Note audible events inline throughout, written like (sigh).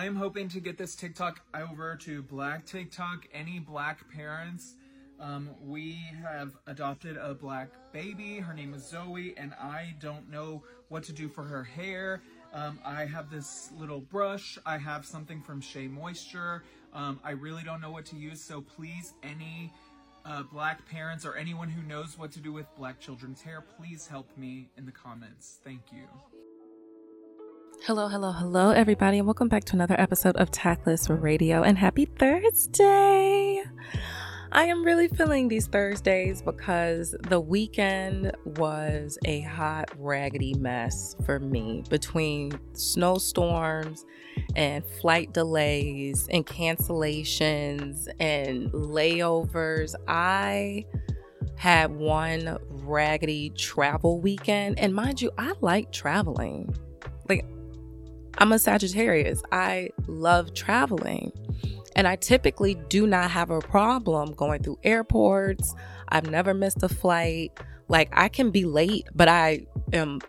I'm hoping to get this TikTok over to Black TikTok. Any black parents, um, we have adopted a black baby. Her name is Zoe, and I don't know what to do for her hair. Um, I have this little brush. I have something from Shea Moisture. Um, I really don't know what to use, so please, any uh, black parents or anyone who knows what to do with black children's hair, please help me in the comments. Thank you. Hello, hello, hello, everybody, and welcome back to another episode of Tactless Radio. And happy Thursday! I am really feeling these Thursdays because the weekend was a hot, raggedy mess for me between snowstorms and flight delays and cancellations and layovers. I had one raggedy travel weekend, and mind you, I like traveling. Like, I'm a Sagittarius. I love traveling. And I typically do not have a problem going through airports. I've never missed a flight. Like I can be late, but I am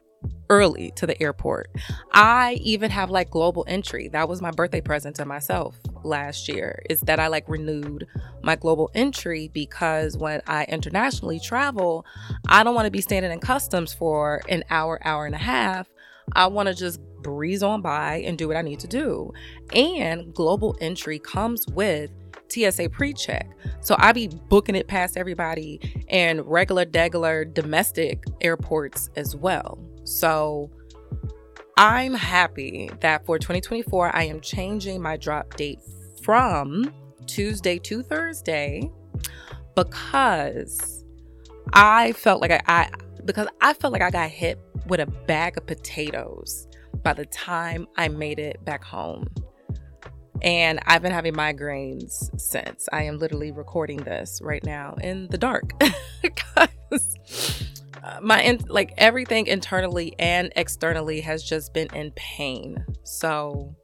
early to the airport. I even have like global entry. That was my birthday present to myself last year is that I like renewed my global entry because when I internationally travel, I don't want to be standing in customs for an hour, hour and a half. I want to just breeze on by and do what I need to do. And global entry comes with TSA pre-check. So I be booking it past everybody and regular degular domestic airports as well. So I'm happy that for 2024 I am changing my drop date from Tuesday to Thursday because I felt like I, I because I felt like I got hit with a bag of potatoes by the time I made it back home. And I've been having migraines since. I am literally recording this right now in the dark (laughs) because uh, my in, like everything internally and externally has just been in pain. So,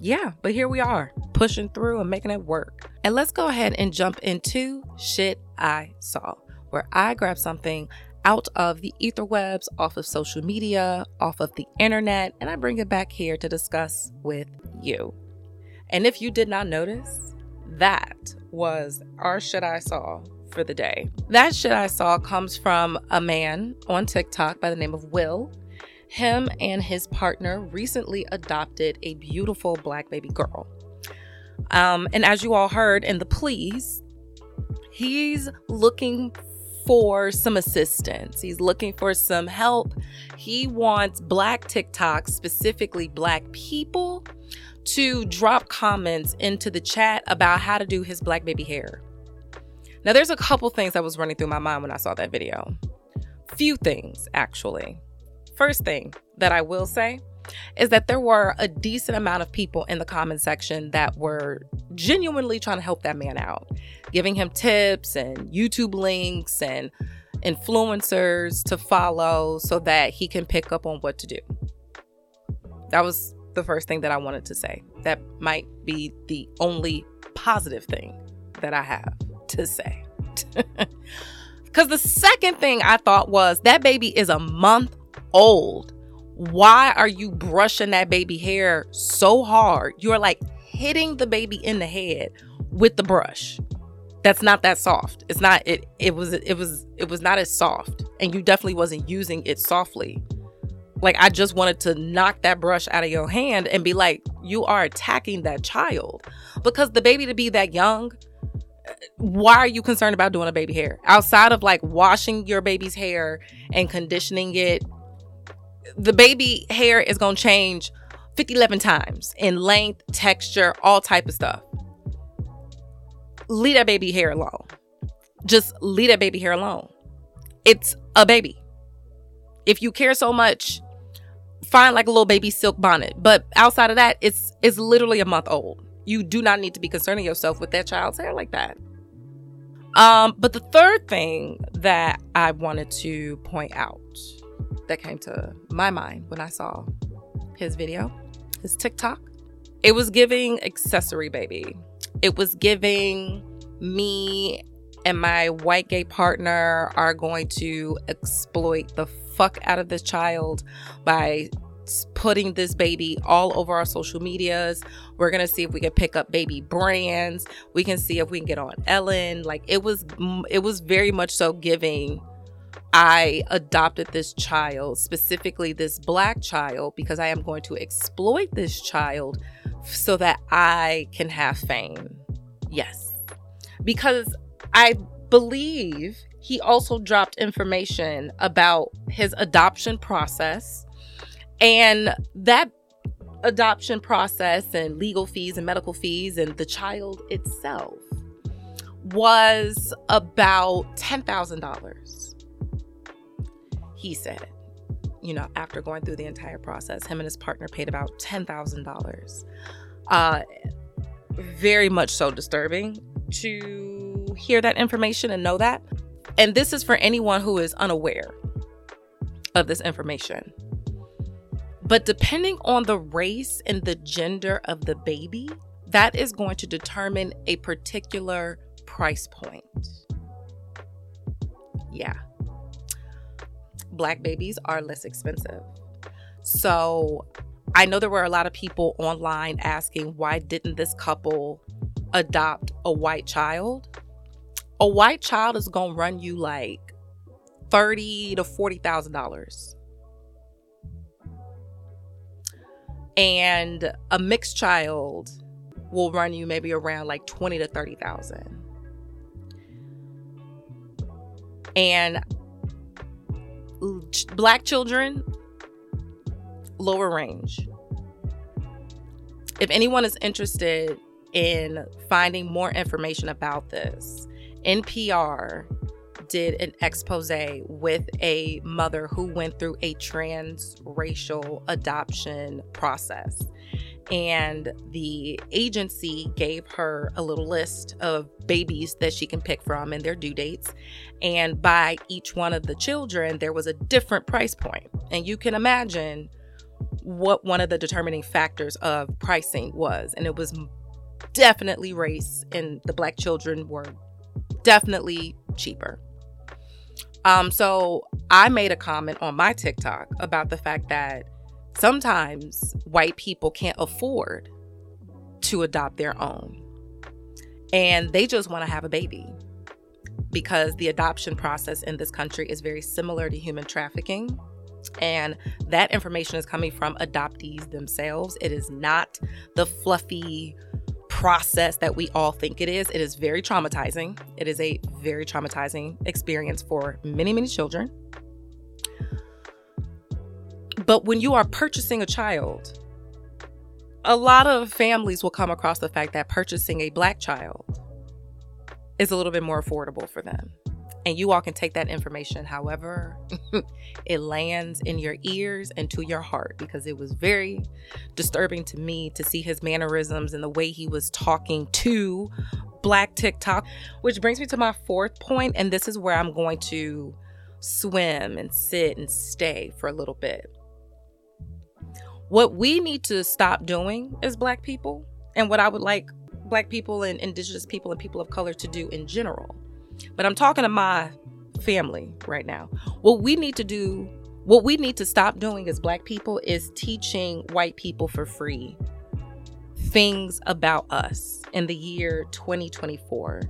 yeah, but here we are, pushing through and making it work. And let's go ahead and jump into shit I saw, where I grabbed something out of the etherwebs, off of social media, off of the internet, and I bring it back here to discuss with you. And if you did not notice, that was our shit I saw for the day. That shit I saw comes from a man on TikTok by the name of Will. Him and his partner recently adopted a beautiful black baby girl. Um, and as you all heard in the pleas, he's looking for some assistance. He's looking for some help. He wants Black TikTok, specifically Black people, to drop comments into the chat about how to do his Black baby hair. Now, there's a couple things that was running through my mind when I saw that video. Few things, actually. First thing that I will say is that there were a decent amount of people in the comment section that were genuinely trying to help that man out, giving him tips and YouTube links and influencers to follow so that he can pick up on what to do. That was the first thing that I wanted to say. That might be the only positive thing that I have to say. (laughs) Because the second thing I thought was that baby is a month old why are you brushing that baby hair so hard? You're like hitting the baby in the head with the brush. That's not that soft. It's not it it was it was it was not as soft and you definitely wasn't using it softly. Like I just wanted to knock that brush out of your hand and be like you are attacking that child because the baby to be that young why are you concerned about doing a baby hair outside of like washing your baby's hair and conditioning it the baby hair is going to change 50 11 times in length texture all type of stuff. Leave that baby hair alone. Just leave that baby hair alone. It's a baby. If you care so much find like a little baby silk bonnet. But outside of that it's it's literally a month old. You do not need to be concerning yourself with that child's hair like that. Um, but the third thing that I wanted to point out that came to my mind when I saw his video, his TikTok, it was giving accessory baby. It was giving me and my white gay partner are going to exploit the fuck out of this child by putting this baby all over our social medias. We're going to see if we can pick up baby brands. We can see if we can get on Ellen. Like it was it was very much so giving I adopted this child, specifically this black child because I am going to exploit this child so that I can have fame. Yes. Because I believe he also dropped information about his adoption process and that adoption process and legal fees and medical fees and the child itself was about $10,000. He said, you know, after going through the entire process, him and his partner paid about $10,000. Uh, very much so disturbing to hear that information and know that. And this is for anyone who is unaware of this information. But depending on the race and the gender of the baby, that is going to determine a particular price point. Yeah. Black babies are less expensive. So I know there were a lot of people online asking why didn't this couple adopt a white child? A white child is going to run you like 30 to $40,000 and a mixed child will run you maybe around like 20 to 30,000. And black children lower range. If anyone is interested in finding more information about this, NPR did an expose with a mother who went through a transracial adoption process. And the agency gave her a little list of babies that she can pick from and their due dates. And by each one of the children, there was a different price point. And you can imagine what one of the determining factors of pricing was. And it was definitely race, and the black children were definitely cheaper. Um, so I made a comment on my TikTok about the fact that sometimes white people can't afford to adopt their own. And they just want to have a baby because the adoption process in this country is very similar to human trafficking. And that information is coming from adoptees themselves. It is not the fluffy, process that we all think it is. It is very traumatizing. It is a very traumatizing experience for many, many children. But when you are purchasing a child, a lot of families will come across the fact that purchasing a black child is a little bit more affordable for them. And you all can take that information however (laughs) it lands in your ears and to your heart because it was very disturbing to me to see his mannerisms and the way he was talking to Black TikTok. Which brings me to my fourth point, and this is where I'm going to swim and sit and stay for a little bit. What we need to stop doing as Black people, and what I would like Black people and Indigenous people and people of color to do in general, but I'm talking to my family right now. What we need to do, what we need to stop doing as black people is teaching white people for free things about us in the year 2024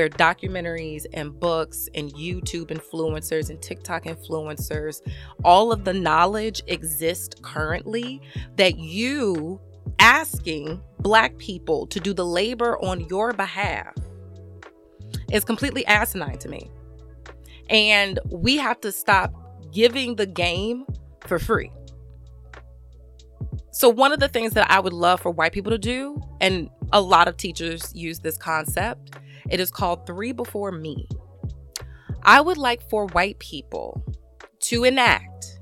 where documentaries and books and YouTube influencers and TikTok influencers, all of the knowledge exists currently that you asking Black people to do the labor on your behalf is completely asinine to me. And we have to stop giving the game for free. So, one of the things that I would love for white people to do, and a lot of teachers use this concept, it is called three before me. I would like for white people to enact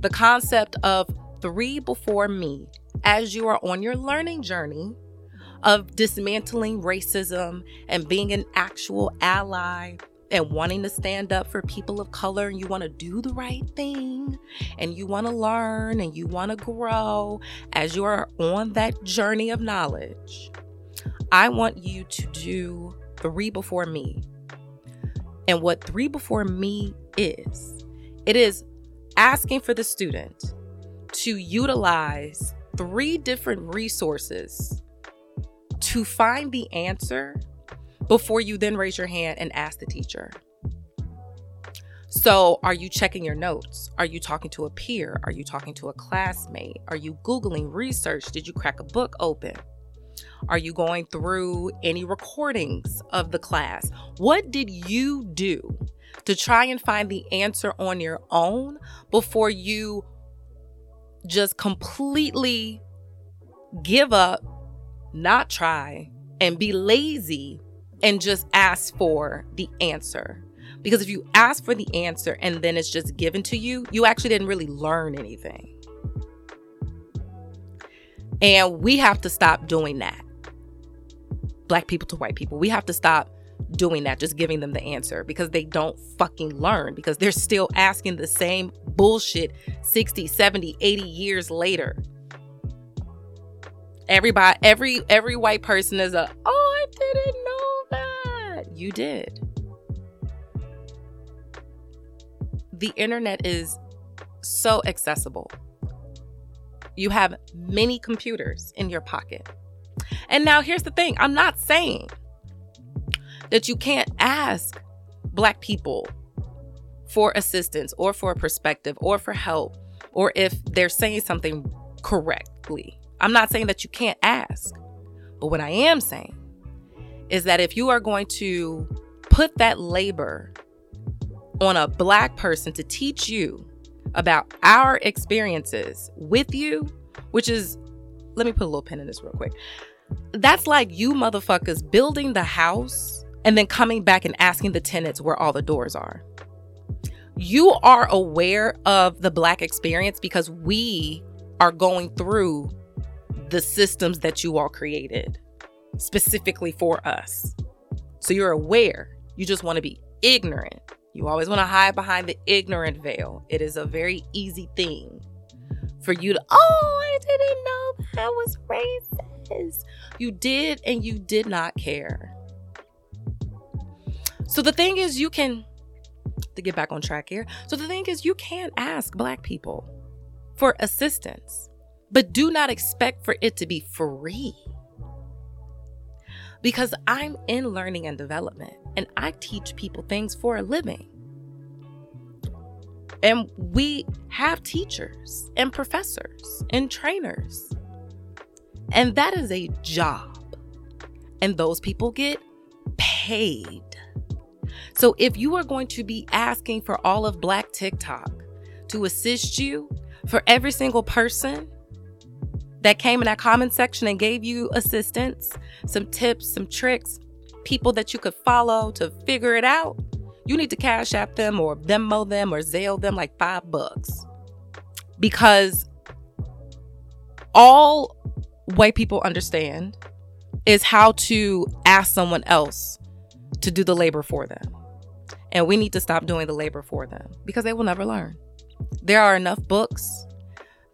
the concept of three before me as you are on your learning journey of dismantling racism and being an actual ally and wanting to stand up for people of color and you want to do the right thing and you want to learn and you want to grow as you are on that journey of knowledge, I want you to do three before me. And what three before me is, it is asking for the student to utilize three different resources to find the answer before you then raise your hand and ask the teacher. So, are you checking your notes? Are you talking to a peer? Are you talking to a classmate? Are you Googling research? Did you crack a book open? Are you going through any recordings of the class? What did you do to try and find the answer on your own before you just completely give up, not try, and be lazy and just ask for the answer. Because if you ask for the answer and then it's just given to you, you actually didn't really learn anything. And we have to stop doing that. Black people to white people. We have to stop doing that, just giving them the answer because they don't fucking learn because they're still asking the same bullshit 60, 70, 80 years later. Everybody, every every white person is a, oh, I didn't know that. You did. The internet is so accessible. You have many computers in your pocket. And now here's the thing I'm not saying that you can't ask Black people for assistance or for a perspective or for help or if they're saying something correctly. I'm not saying that you can't ask. But what I am saying is that if you are going to put that labor on a Black person to teach you about our experiences with you, which is, let me put a little pin in this real quick. That's like you motherfuckers building the house and then coming back and asking the tenants where all the doors are. You are aware of the Black experience because we are going through the systems that you all created specifically for us. So you're aware. You just want to be ignorant. You always want to hide behind the ignorant veil. It is a very easy thing for you to, oh, I didn't know that was racist. You did and you did not care. So the thing is, you can, to get back on track here, so the thing is, you can't ask Black people for assistance, but do not expect for it to be free. Because I'm in learning and development and I teach people things for a living. And we have teachers and professors and trainers. And that is a job. And those people get paid. So if you are going to be asking for all of Black TikTok to assist you for every single person that came in that comment section and gave you assistance, some tips, some tricks, people that you could follow to figure it out, you need to cash app them or Venmo them or Zelle them like five bucks. Because all white people understand is how to ask someone else to do the labor for them. And we need to stop doing the labor for them because they will never learn. There are enough books,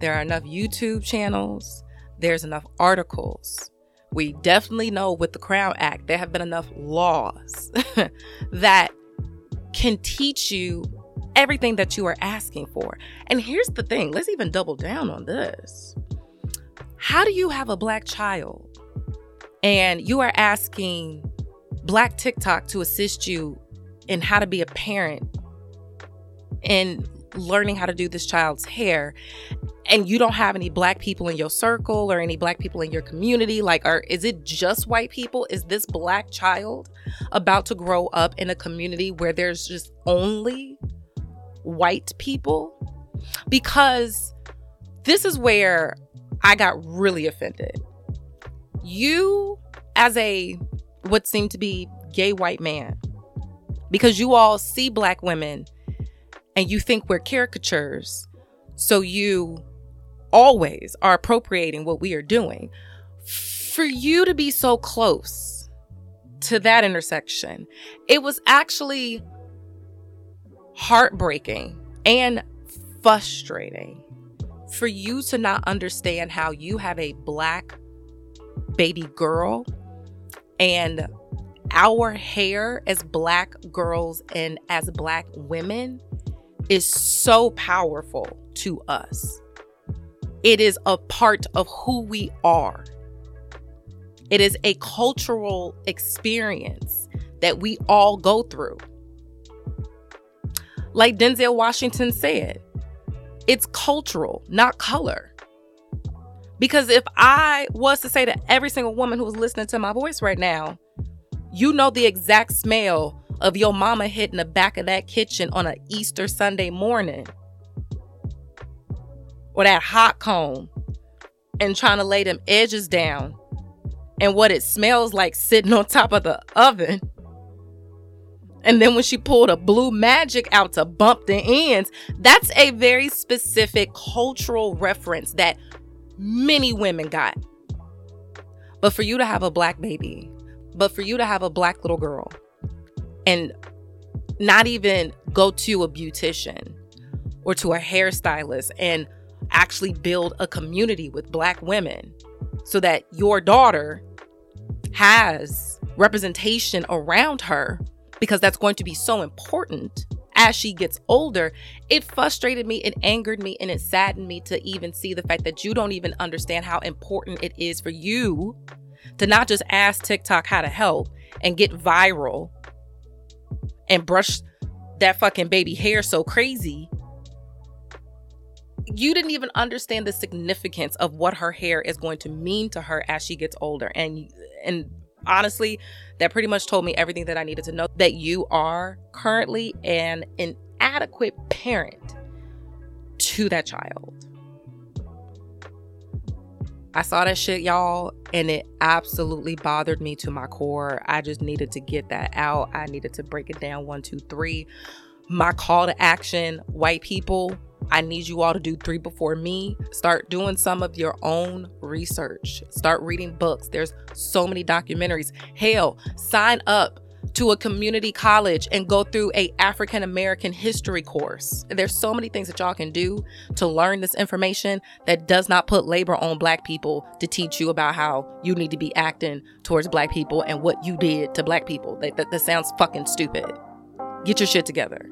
there are enough YouTube channels, there's enough articles. We definitely know with the Crown Act, there have been enough laws (laughs) that can teach you everything that you are asking for. And here's the thing let's even double down on this. How do you have a black child and you are asking Black TikTok to assist you in how to be a parent and learning how to do this child's hair and you don't have any black people in your circle or any black people in your community like are is it just white people? Is this black child about to grow up in a community where there's just only white people? Because this is where i got really offended. You as a what seemed to be gay white man because you all see black women and you think we're caricatures so you always are appropriating what we are doing. For you to be so close to that intersection, it was actually heartbreaking and frustrating for you to not understand how you have a black baby girl and our hair as black girls and as black women is so powerful to us. It is a part of who we are. It is a cultural experience that we all go through. Like Denzel Washington said, it's cultural, not color. Because if I was to say to every single woman who's listening to my voice right now, you know the exact smell of your mama hitting the back of that kitchen on an Easter Sunday morning or that hot comb and trying to lay them edges down and what it smells like sitting on top of the oven. And then when she pulled a blue magic out to bump the ends, that's a very specific cultural reference that many women got. But for you to have a black baby, but for you to have a black little girl and not even go to a beautician or to a hairstylist and actually build a community with black women so that your daughter has representation around her because that's going to be so important as she gets older, it frustrated me, it angered me, and it saddened me to even see the fact that you don't even understand how important it is for you to not just ask TikTok how to help and get viral and brush that fucking baby hair so crazy. You didn't even understand the significance of what her hair is going to mean to her as she gets older. And and honestly, that pretty much told me everything that I needed to know that you are currently an inadequate parent to that child. I saw that shit, y'all, and it absolutely bothered me to my core. I just needed to get that out. I needed to break it down one, two, three. My call to action, white people, I need you all to do three before me. Start doing some of your own research. Start reading books. There's so many documentaries. Hell, sign up to a community college and go through a African American history course. There's so many things that y'all can do to learn this information that does not put labor on black people to teach you about how you need to be acting towards black people and what you did to black people. That, that, that sounds fucking stupid. Get your shit together.